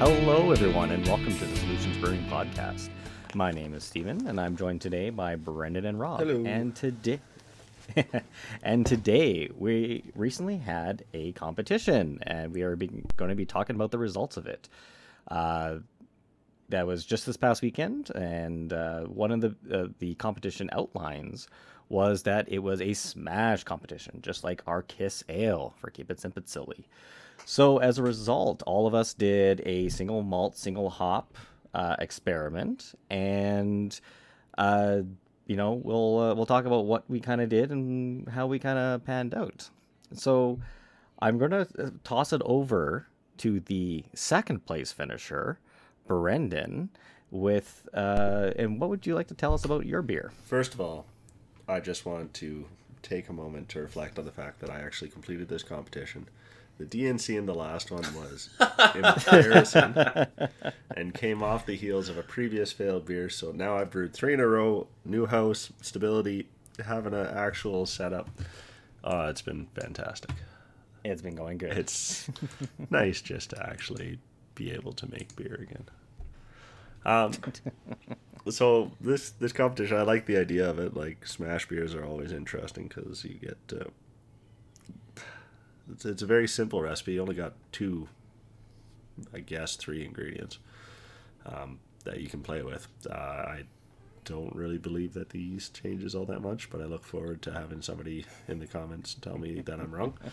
Hello, everyone, and welcome to the Solutions Brewing Podcast. My name is Stephen, and I'm joined today by Brendan and Rob. Hello. And today, and today we recently had a competition, and we are going to be talking about the results of it. Uh, that was just this past weekend, and uh, one of the uh, the competition outlines was that it was a smash competition, just like our Kiss Ale for Keep It Simple Silly. So as a result, all of us did a single malt, single hop uh, experiment, and uh, you know we'll uh, we'll talk about what we kind of did and how we kind of panned out. So I'm gonna uh, toss it over to the second place finisher, Brendan, with uh, and what would you like to tell us about your beer? First of all, I just want to take a moment to reflect on the fact that I actually completed this competition. The DNC in the last one was embarrassing and came off the heels of a previous failed beer. So now I've brewed three in a row, new house, stability, having an actual setup. Uh, it's been fantastic. It's been going good. It's nice just to actually be able to make beer again. Um, so this this competition, I like the idea of it. Like smash beers are always interesting because you get. Uh, it's, it's a very simple recipe. You only got two, I guess, three ingredients um, that you can play with. Uh, I don't really believe that the yeast changes all that much, but I look forward to having somebody in the comments tell me that I'm wrong.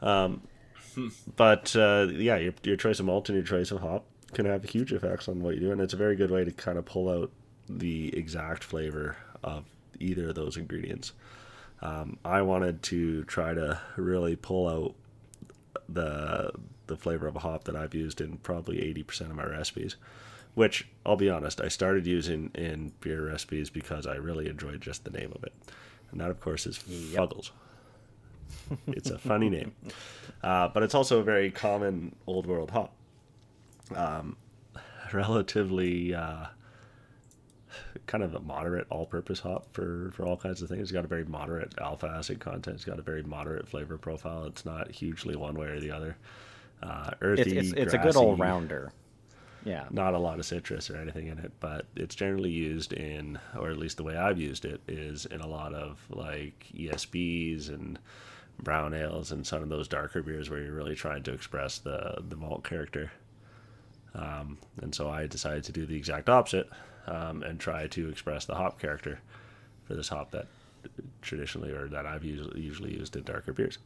Um, but uh, yeah, your, your choice of malt and your choice of hop can have huge effects on what you do, and it's a very good way to kind of pull out the exact flavor of either of those ingredients. Um, I wanted to try to really pull out the the flavor of a hop that I've used in probably eighty percent of my recipes. Which I'll be honest, I started using in beer recipes because I really enjoyed just the name of it, and that of course is Yep. Fuggles. it's a funny name, uh, but it's also a very common old world hop. Um, relatively uh, kind of a moderate all-purpose hop for for all kinds of things. It's got a very moderate alpha acid content. It's got a very moderate flavor profile. It's not hugely one way or the other. Uh, earthy, it's it's, it's a good all rounder. Yeah. Not a lot of citrus or anything in it, but it's generally used in, or at least the way I've used it is in a lot of like ESBs and brown ales and some of those darker beers where you're really trying to express the the malt character. Um, and so I decided to do the exact opposite um, and try to express the hop character for this hop that traditionally or that I've usually, usually used in darker beers.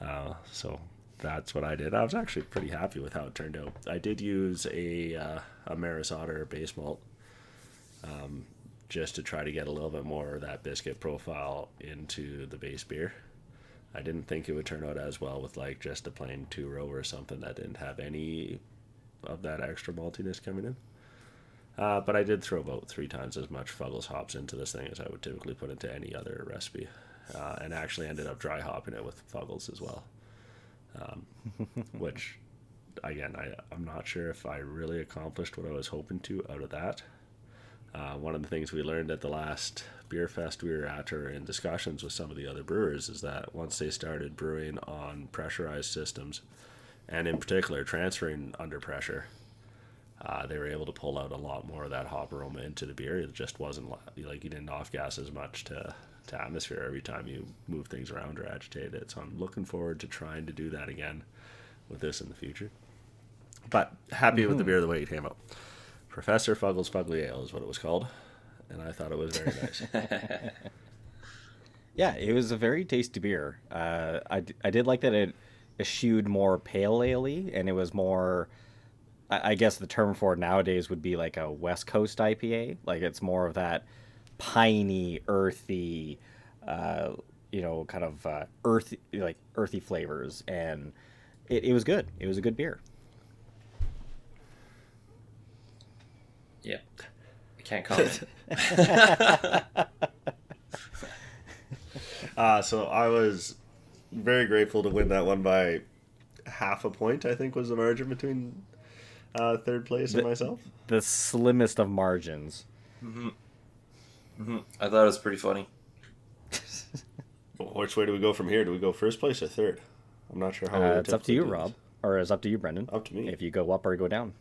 Uh, so that's what I did. I was actually pretty happy with how it turned out. I did use a uh, a Maris Otter base malt um, just to try to get a little bit more of that biscuit profile into the base beer. I didn't think it would turn out as well with like just a plain two row or something that didn't have any of that extra maltiness coming in. Uh, but I did throw about three times as much Fuggles hops into this thing as I would typically put into any other recipe, uh, and actually ended up dry hopping it with Fuggles as well. Um, which, again, I, I'm not sure if I really accomplished what I was hoping to out of that. Uh, one of the things we learned at the last beer fest we were at, or in discussions with some of the other brewers, is that once they started brewing on pressurized systems, and in particular transferring under pressure, uh, they were able to pull out a lot more of that hop aroma into the beer. It just wasn't like you didn't off gas as much to, to atmosphere every time you move things around or agitate it. So I'm looking forward to trying to do that again with this in the future. But happy with the beer the way it came out. Professor Fuggles Fugly Ale is what it was called, and I thought it was very nice. Yeah, it was a very tasty beer. Uh, I, I did like that it eschewed more pale ale and it was more. I, I guess the term for it nowadays would be like a West Coast IPA. Like it's more of that piney, earthy, uh, you know, kind of uh, earthy, like earthy flavors, and it, it was good. It was a good beer. Yeah. I can't comment. Uh, so I was very grateful to win that one by half a point. I think was the margin between uh, third place and myself. The slimmest of margins. I thought it was pretty funny. Which way do we go from here? Do we go first place or third? I'm not sure how. we Uh, would it's up to you, typically Rob, or it's up to you, Brendan. Up to me. If you go up or go down.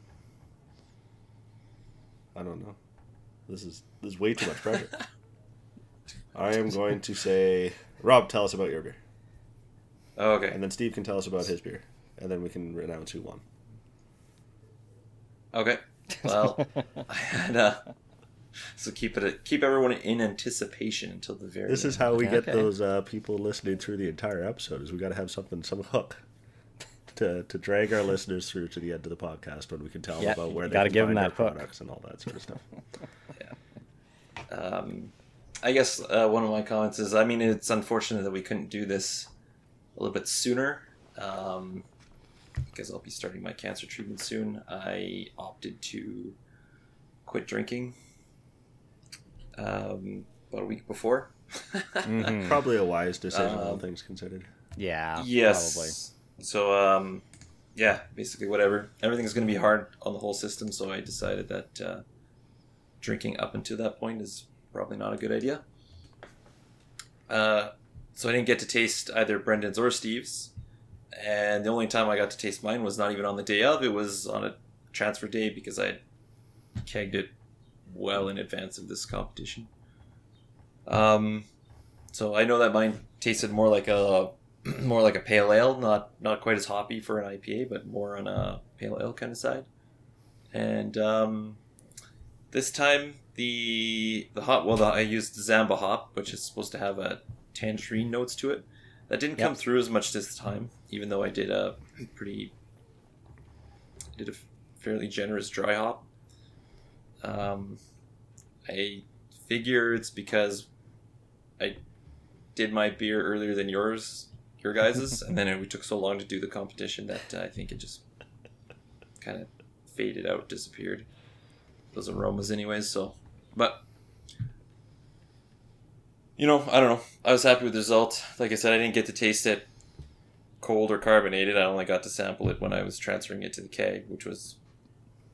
I don't know. This is this is way too much pressure. I am going to say, Rob, tell us about your beer, Oh, okay. and then Steve can tell us about his beer, and then we can announce who won. Okay. Well, I had uh so keep it keep everyone in anticipation until the very. This is how we get those uh, people listening through the entire episode. Is we got to have something, some hook, to to drag our listeners through to the end of the podcast when we can tell Yeah, them about where they gotta give them that our hook. products and all that sort of stuff. Yeah. Um, I guess uh, one of my comments is, I mean, it's unfortunate that we couldn't do this a little bit sooner. Um, because I'll be starting my cancer treatment soon. I opted to quit drinking um, about a week before. Mhm. Probably a wise decision, all Um, things considered. Yeah, yes. probably. So, um, yeah, basically, whatever. Everything's going to be hard on the whole system, so I decided that uh, drinking up until that point is probably not a good idea. Uh, so I didn't get to taste either Brendan's or Steve's, and the only time I got to taste mine was not even on the day of. It was on a transfer day because I kegged it well in advance of this competition. Um, so I know that mine tasted more like a more like a pale ale, not not quite as hoppy for an IPA, but more on a pale ale kind of side. And um, this time the the hop well the, I used Zamba hop, which is supposed to have a tangerine notes to it. That didn't come through as much this time, even though I did a pretty I did a fairly generous dry hop. Um, I figure it's because I did my beer earlier than yours, your guys's, and then we took so long to do the competition that uh, I think it just kind of faded out, disappeared. Those aromas, anyways. So, but you know, I don't know. I was happy with the result. Like I said, I didn't get to taste it cold or carbonated. I only got to sample it when I was transferring it to the keg, which was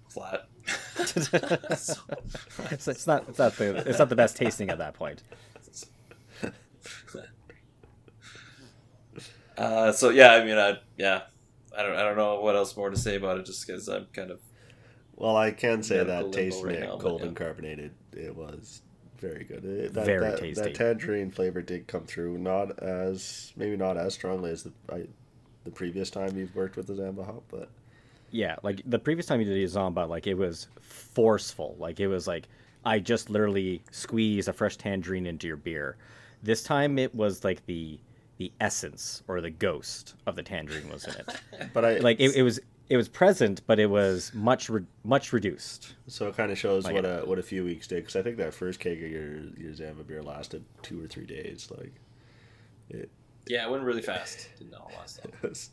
flat. So- it's, it's not it's not the it's not the best tasting at that point. Uh, so yeah, I mean, I yeah, I don't I don't know what else more to say about it, just because I'm kind of Well, I can say that limbo tasting right it now, but cold yeah. and carbonated, it was very good. It, that, Very that, tasty. That tangerine flavor did come through, not as maybe not as strongly as the I, the previous time you've worked with the Zamba hop, but Yeah, like the previous time you did a Zamba, like it was forceful. Like it was like I just literally squeeze a fresh tangerine into your beer. This time it was like the the essence or the ghost of the tangerine was in it. but I like it, it was it was present, but it was much re- much reduced. So it kind of shows Like what a what a few weeks did because I think that first keg of your your Zamba beer lasted two or three days. Like it, yeah, it went really fast. Didn't know last time. it was,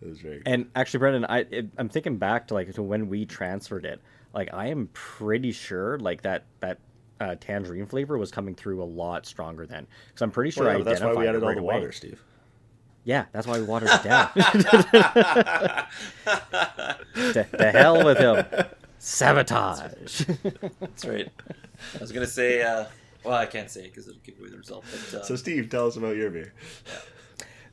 very. Good. And actually, Brendan, I it, I'm thinking back to like to when we transferred it. Like I am pretty sure like that that uh, tangerine flavor was coming through a lot stronger then because I'm pretty sure Well, I yeah, but that's why we added it all right the away. water, Steve. Yeah, that's why we watered it down. the, the hell with him. Sabotage. That's right. I was gonna say, uh, well, I can't say because it'll give away the result. But uh, So Steve, tell us about your beer.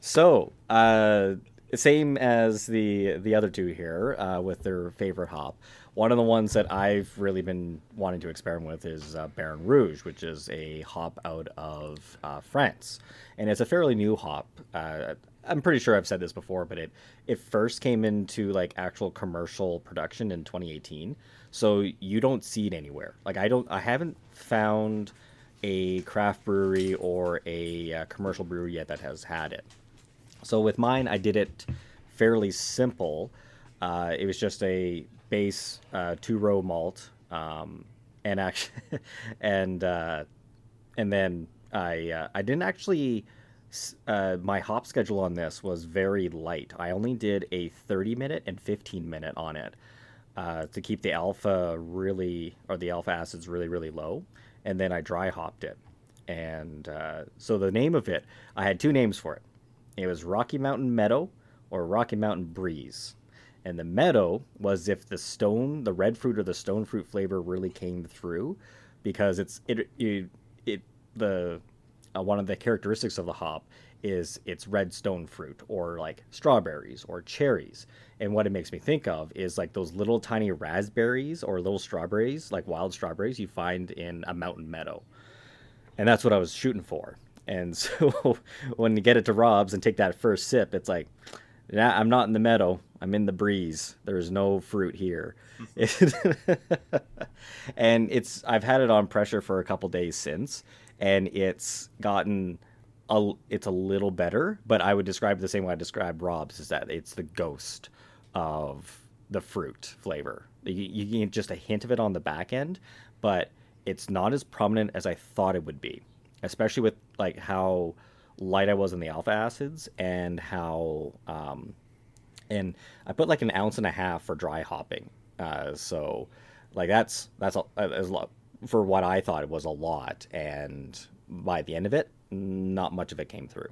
so, uh, same as the the other two here uh, with their favorite hop. One of the ones that I've really been wanting to experiment with is uh, Barbe Rouge, which is a hop out of uh, France, and it's a fairly new hop. Uh, I'm pretty sure I've said this before, but it it first came into like actual commercial production in 2018, so you don't see it anywhere. Like I don't, I haven't found a craft brewery or a uh, commercial brewery yet that has had it. So with mine, I did it fairly simple. Uh, it was just a base uh, two row malt, um, and actually, and uh, and then I uh, I didn't actually. Uh, my hop schedule on this was very light. I only did a 30 minute and 15 minute on it uh, to keep the alpha really or the alpha acids really really low, and then I dry hopped it. And so the name of it, I had two names for it. It was Rocky Mountain Meadow or Rocky Mountain Breeze. And the meadow was if the stone, the red fruit or the stone fruit flavor really came through, because it's it it, it the uh, one of the characteristics of the hop is it's red stone fruit or like strawberries or cherries. And what it makes me think of is like those little tiny raspberries or little strawberries, like wild strawberries you find in a mountain meadow. And that's what I was shooting for. And so when you get it to Rob's and take that first sip, it's like, nah, I'm not in the meadow. I'm in the breeze. There's no fruit here. and it's I've had it on pressure for a couple days since, and it's gotten a it's a little better. But I would describe the same way I describe Rob's is that it's the ghost of the fruit flavor. You, you get just a hint of it on the back end, but it's not as prominent as I thought it would be, especially with like how light I was in the alpha acids and how um, and I put like an ounce and a half for dry hopping. Uh, so like that's that's a, a lot for what I thought it was a lot, and by the end of it, not much of it came through.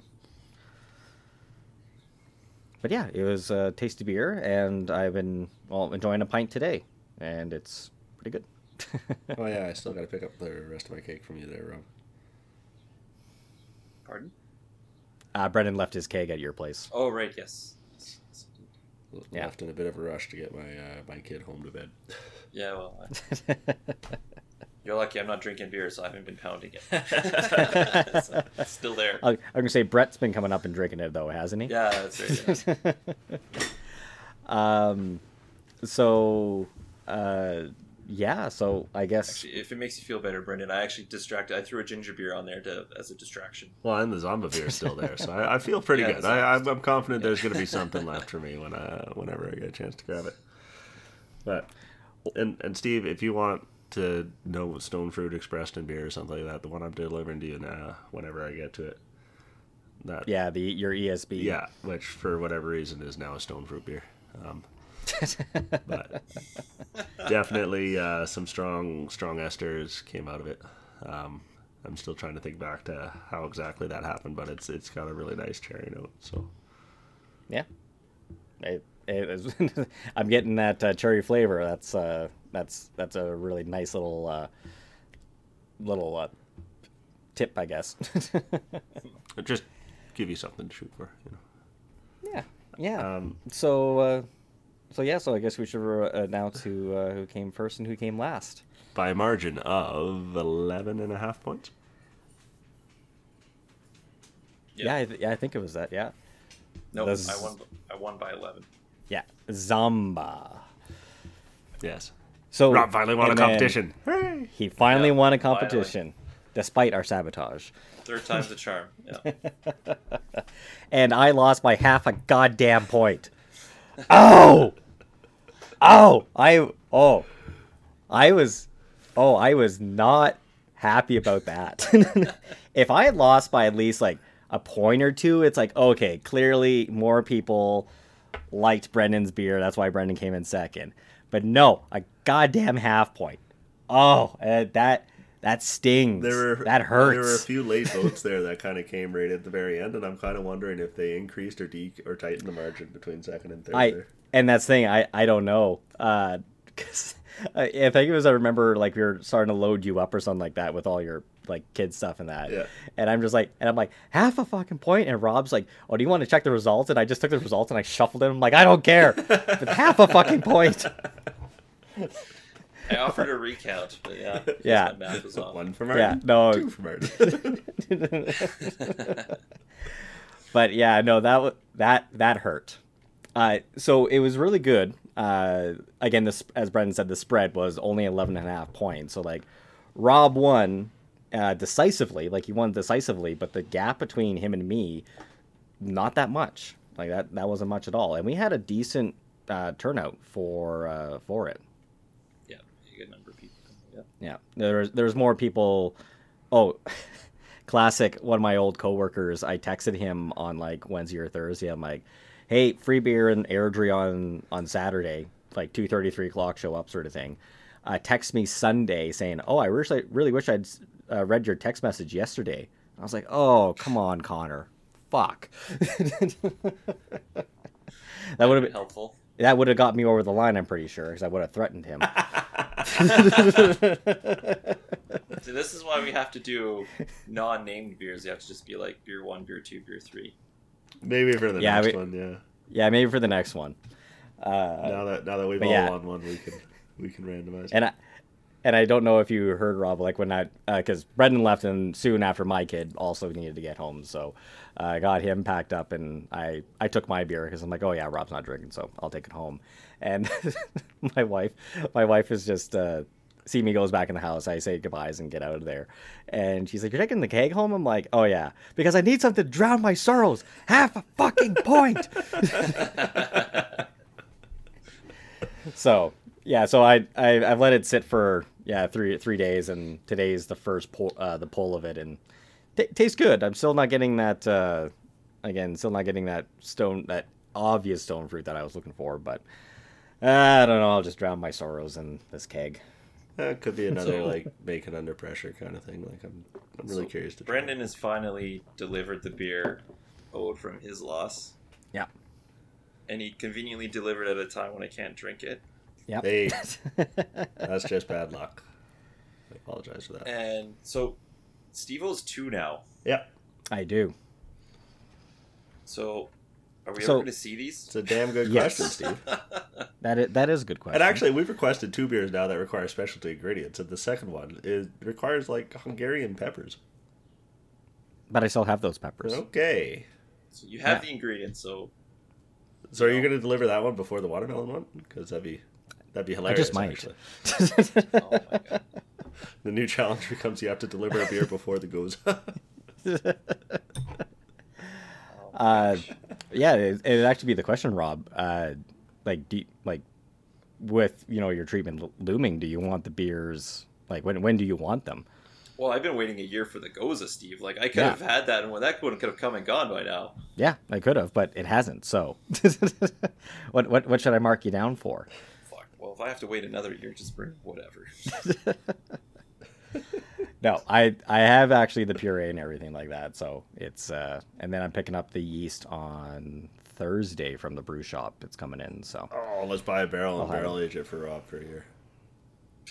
But yeah, it was a tasty beer, and I've been well enjoying a pint today, and it's pretty good. oh yeah, I still got to pick up the rest of my cake from you there, Rob. Pardon? Uh, Brendan left his keg at your place. Oh right, yes. Yeah. Left in a bit of a rush to get my uh, my kid home to bed. Yeah, well, I- you're lucky I'm not drinking beer, so I haven't been pounding it. So, it's still there. I- I'm gonna say Brett's been coming up and drinking it though, hasn't he? Yeah, that's right. yeah. um, so, uh, yeah. So I guess Actually, if it makes you feel better, Brendan, I actually distracted. I threw a ginger beer on there to as a distraction. Well, and the zombie beer is still there, so I, I feel pretty Yeah, good. I, I'm, I'm confident there's going to be something left for me when I, whenever I get a chance to grab it. But and and Steve, if you want to know stone fruit expressed in beer or something like that, the one I'm delivering to you now, whenever I get to it, that yeah, the your ESB. yeah, which for whatever reason is now a stone fruit beer. Um, but definitely uh, some strong strong esters came out of it. Um, I'm still trying to think back to how exactly that happened, but it's it's got a really nice cherry note. So Yeah. It, it is, I'm getting that uh, cherry flavor. That's uh, that's that's a really nice little uh, little uh, tip, I guess. just give you something to shoot for. You know. yeah, yeah. Um, so uh, so yeah. So I guess we should uh, announce who uh, who came first and who came last. by a margin of 11 and a half points. Yeah, I th- yeah, I think it was that. Yeah, No, That's- I won. I won by eleven. yeah. Zamba. Yes. So Rob finally won a competition. Hooray! He finally Yeah, won a finally. competition, despite our sabotage. Third time's the charm. Yeah. and I lost by half a goddamn point. Oh, oh, I oh, I was, oh, I was not happy about that. if I had lost by at least like a point or two, it's like okay, clearly more people liked Brendan's beer. That's why Brendan came in second. But no, a goddamn half point. Oh, uh, that that stings. There were that hurts. There were a few late votes there that kind of came right at the very end, and I'm kind of wondering if they increased or de- or tightened the margin between second and third. I there. and that's the thing I I don't know. Uh, 'cause I I think it was I remember like we were starting to load you up or something like that with all your like kid stuff and that. Yeah. And I'm just like, and I'm like half a fucking point, and Rob's like, oh, do you want to check the results? And I just took the results and I shuffled them. I'm like, I don't care, but half a fucking point. I offered a recount, but yeah, I Yeah. my math was off. One for Yeah, no. Two for Martin. but yeah, no, that wa- that that hurt. Uh, so it was really good. Uh, again, this as Brendan said, the spread was only 11 and a half points. So like, Rob won uh, decisively, like he won decisively, but the gap between him and me, not that much. Like that that wasn't much at all, and we had a decent uh, turnout for uh, for it. Yeah, a good number of people. Yeah. There's there's more people. Oh, classic. One of my old coworkers. I texted him on like Wednesday or Thursday. I'm like, "Hey, free beer and Airdrie on on Saturday, like two thirty, three o'clock. Show up, sort of thing." Uh, text me Sunday saying, "Oh, I wish I really wish I'd uh, read your text message yesterday." I was like, "Oh, come on, Connor, fuck." that would have been helpful. that would have got me over the line. I'm pretty sure because I would have threatened him. See, this is why we have to do non-named beers. You have to just be like beer one, beer two, beer three. Maybe for the Yeah, next we- one, yeah. yeah, maybe for the next one. Uh, now that now that we've all yeah. won one, we can we can randomize. and I, and I don't know if you heard Rob like when I because Brendan left and soon after my kid also needed to get home, so uh, I got him packed up and I I took my beer because I'm like oh yeah Rob's not drinking so I'll take it home, and my wife my wife is just. Uh, See me goes back in the house. I say goodbyes and get out of there. And she's like, "You're taking the keg home?" I'm like, "Oh yeah, because I need something to drown my sorrows. Half a fucking point." so yeah, so I, I I've let it sit for yeah three three days, and today's the first pull uh, the pull of it, and t- tastes good. I'm still not getting that uh, again, still not getting that stone that obvious stone fruit that I was looking for, but uh, I don't know. I'll just drown my sorrows in this keg. That could be another So- like bacon under pressure kind of thing. Like I'm I'm really So curious to try. Brendan has finally delivered the beer owed from his loss, Yeah. and he conveniently delivered at a time when I can't drink it. Yep. Hey, that's just bad luck. I apologize for that. And so, Steve owes two now. Yeah, I do. So, are we So- ever going to see these? it's a damn good Yes. question, Steve. That is, that is a good question. And actually, we've requested two beers now that require specialty ingredients, and the second one is requires like Hungarian peppers. but I still have those peppers. Okay, So you have Yeah. the ingredients. So so are you going to deliver that one before the watermelon one? Because that'd be that'd be I hilarious. just might. Oh my god, The new challenge becomes you have to deliver a beer before the goes. Uh, yeah, it, it'd actually be the question, Rob. Uh, like, do you- like with you know your treatment looming, do you want the beers? Like, when when do you want them? Well, I've been waiting a year for the Gose, Steve. Like I could Yeah. have had that, and when that one could have come and gone by now. Yeah, I could have, but it hasn't. So, what what what should I mark you down for? Fuck. Well, if I have to wait another year, just bring whatever. No, I I have actually the puree and everything like that. So it's uh, and then I'm picking up the yeast on Thursday from the brew shop. It's coming in. So oh, let's buy a barrel and I'll have barrel age it for Rob for a year.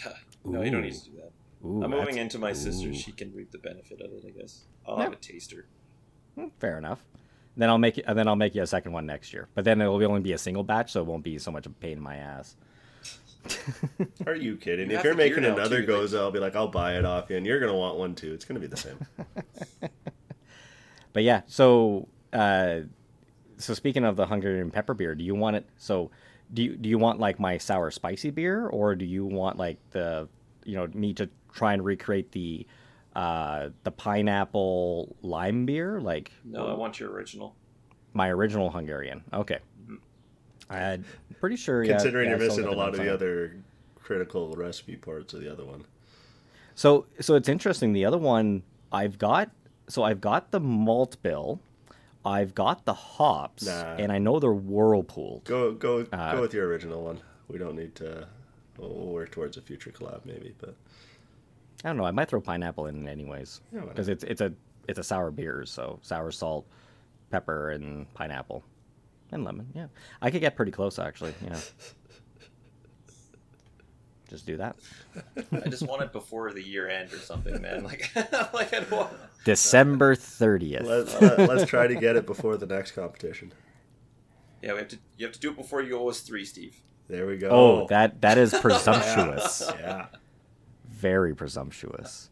no, you don't need to do that. Ooh, I'm moving into my sister. She can reap the benefit of it, I guess. I'll Yeah. have a taster. Hmm, Fair enough. Then I'll make it, and then I'll make you a second one next year. But then it'll only be a single batch, so it won't be so much of a pain in my ass. Are you kidding? You if you're making another too, goes, I'll be like, I'll buy it off you, and you're gonna want one too. It's gonna be the same. But yeah, so uh, so speaking of the Hungarian pepper beer, do you want it? So do you do you want like my sour spicy beer, or do you want like the you know me to try and recreate the uh, the pineapple lime beer, like No, I want your original. my original Hungarian? Okay. I'm pretty sure. Considering yeah, you're still missing a lot of the other critical recipe parts of the other one. So so it's interesting. The other one I've got so I've got the malt bill, I've got the hops, Nah. and I know they're whirlpooled. Go go Uh, go with your original one. We don't need to. We'll, work towards a future collab maybe, but I don't know. I might throw pineapple in anyways because not? it's it's a it's a sour beer, so sour salt, pepper, and pineapple, and lemon. Yeah, I could get pretty close actually. Yeah, just do that. I just want it before the year end or something, man. Like, like I don't want. December thirtieth. let's let, let's try to get it before the next competition. Yeah, we have to. You have to do it before you owe us three, Steve. There we go. Oh, that that is presumptuous. yeah. Very presumptuous.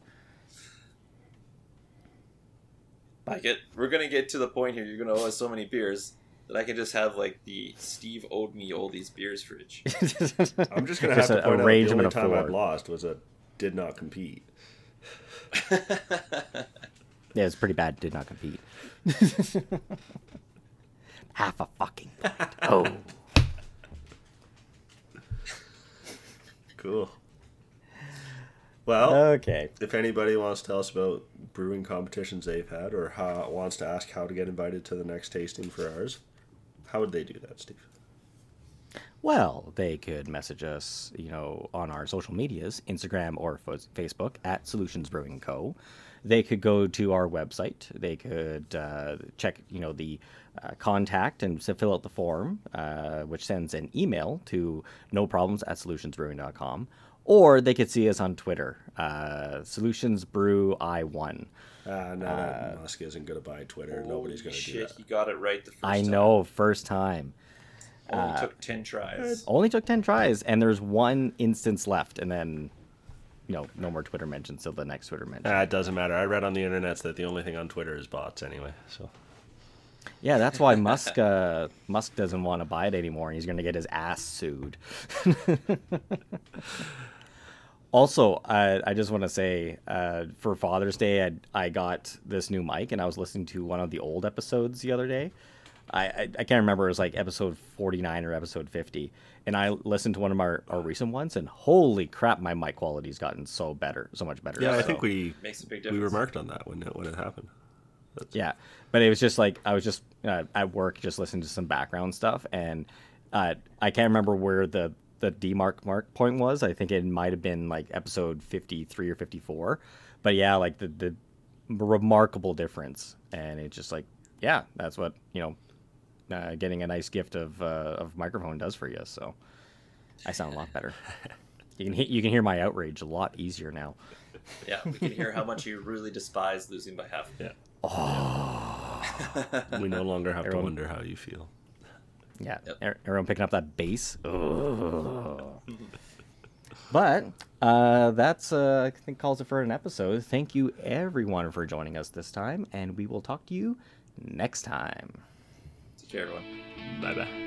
Like it, we're gonna get to the point here. You're gonna owe us so many beers that I can just have like the Steve owed me all these beers fridge. I'm just gonna have to a- a point out the arrangement only of time I've lost was a did not compete. Yeah, it's pretty bad. Did not compete. Half a fucking point. Oh. Cool. Well, Okay. if anybody wants to tell us about brewing competitions they've had, or how, wants to ask how to get invited to the next tasting for ours, how would they do that, Steve? Well, they could message us, you know, on our social medias, Instagram or Facebook at Solutions Brewing Co. They could go to our website. They could uh, check, you know, the uh, contact and fill out the form, uh, which sends an email to no problems at solutionsbrewing.com. or they could see us on Twitter. Uh, Solutions Brew I one. Uh, now that Musk isn't going to buy Twitter, nobody's going to do Shit, that. he got it right the first I time. know, first time. Only took ten tries. Only took ten tries, and there's one instance left, and then, you know, no more Twitter mentions till the next Twitter mention. Uh, it doesn't matter. I read on the internet that the only thing on Twitter is bots anyway. So Yeah, that's why Musk uh, Musk doesn't want to buy it anymore, and he's going to get his ass sued. also, uh, I just want to say uh, for Father's Day, I, I got this new mic, and I was listening to one of the old episodes the other day. I, I, I can't remember; it was like episode forty nine or episode fifty, and I listened to one of our, our recent ones, and holy crap, my mic quality's gotten so better, so much better. yeah, I think we Makes a big we remarked on that when it when it happened. Yeah, but it was just like I was just uh, at work, just listening to some background stuff, and uh, I can't remember where the the demark mark point was. I think it might have been like episode fifty three or fifty four, but yeah, like the the remarkable difference, and it's just like yeah, that's what you know, uh, getting a nice gift of uh, of microphone does for you. So I sound a lot better. You can he- you can hear my outrage a lot easier now. Yeah, we can hear how much you really despise losing by half. Yeah. we no longer have to wonder how you feel. Yeah, Yep. er- everyone picking up that bass. But uh, that's uh, I think calls it for an episode. Thank you everyone for joining us this time, and we will talk to you next time. Take care, everyone. Bye bye.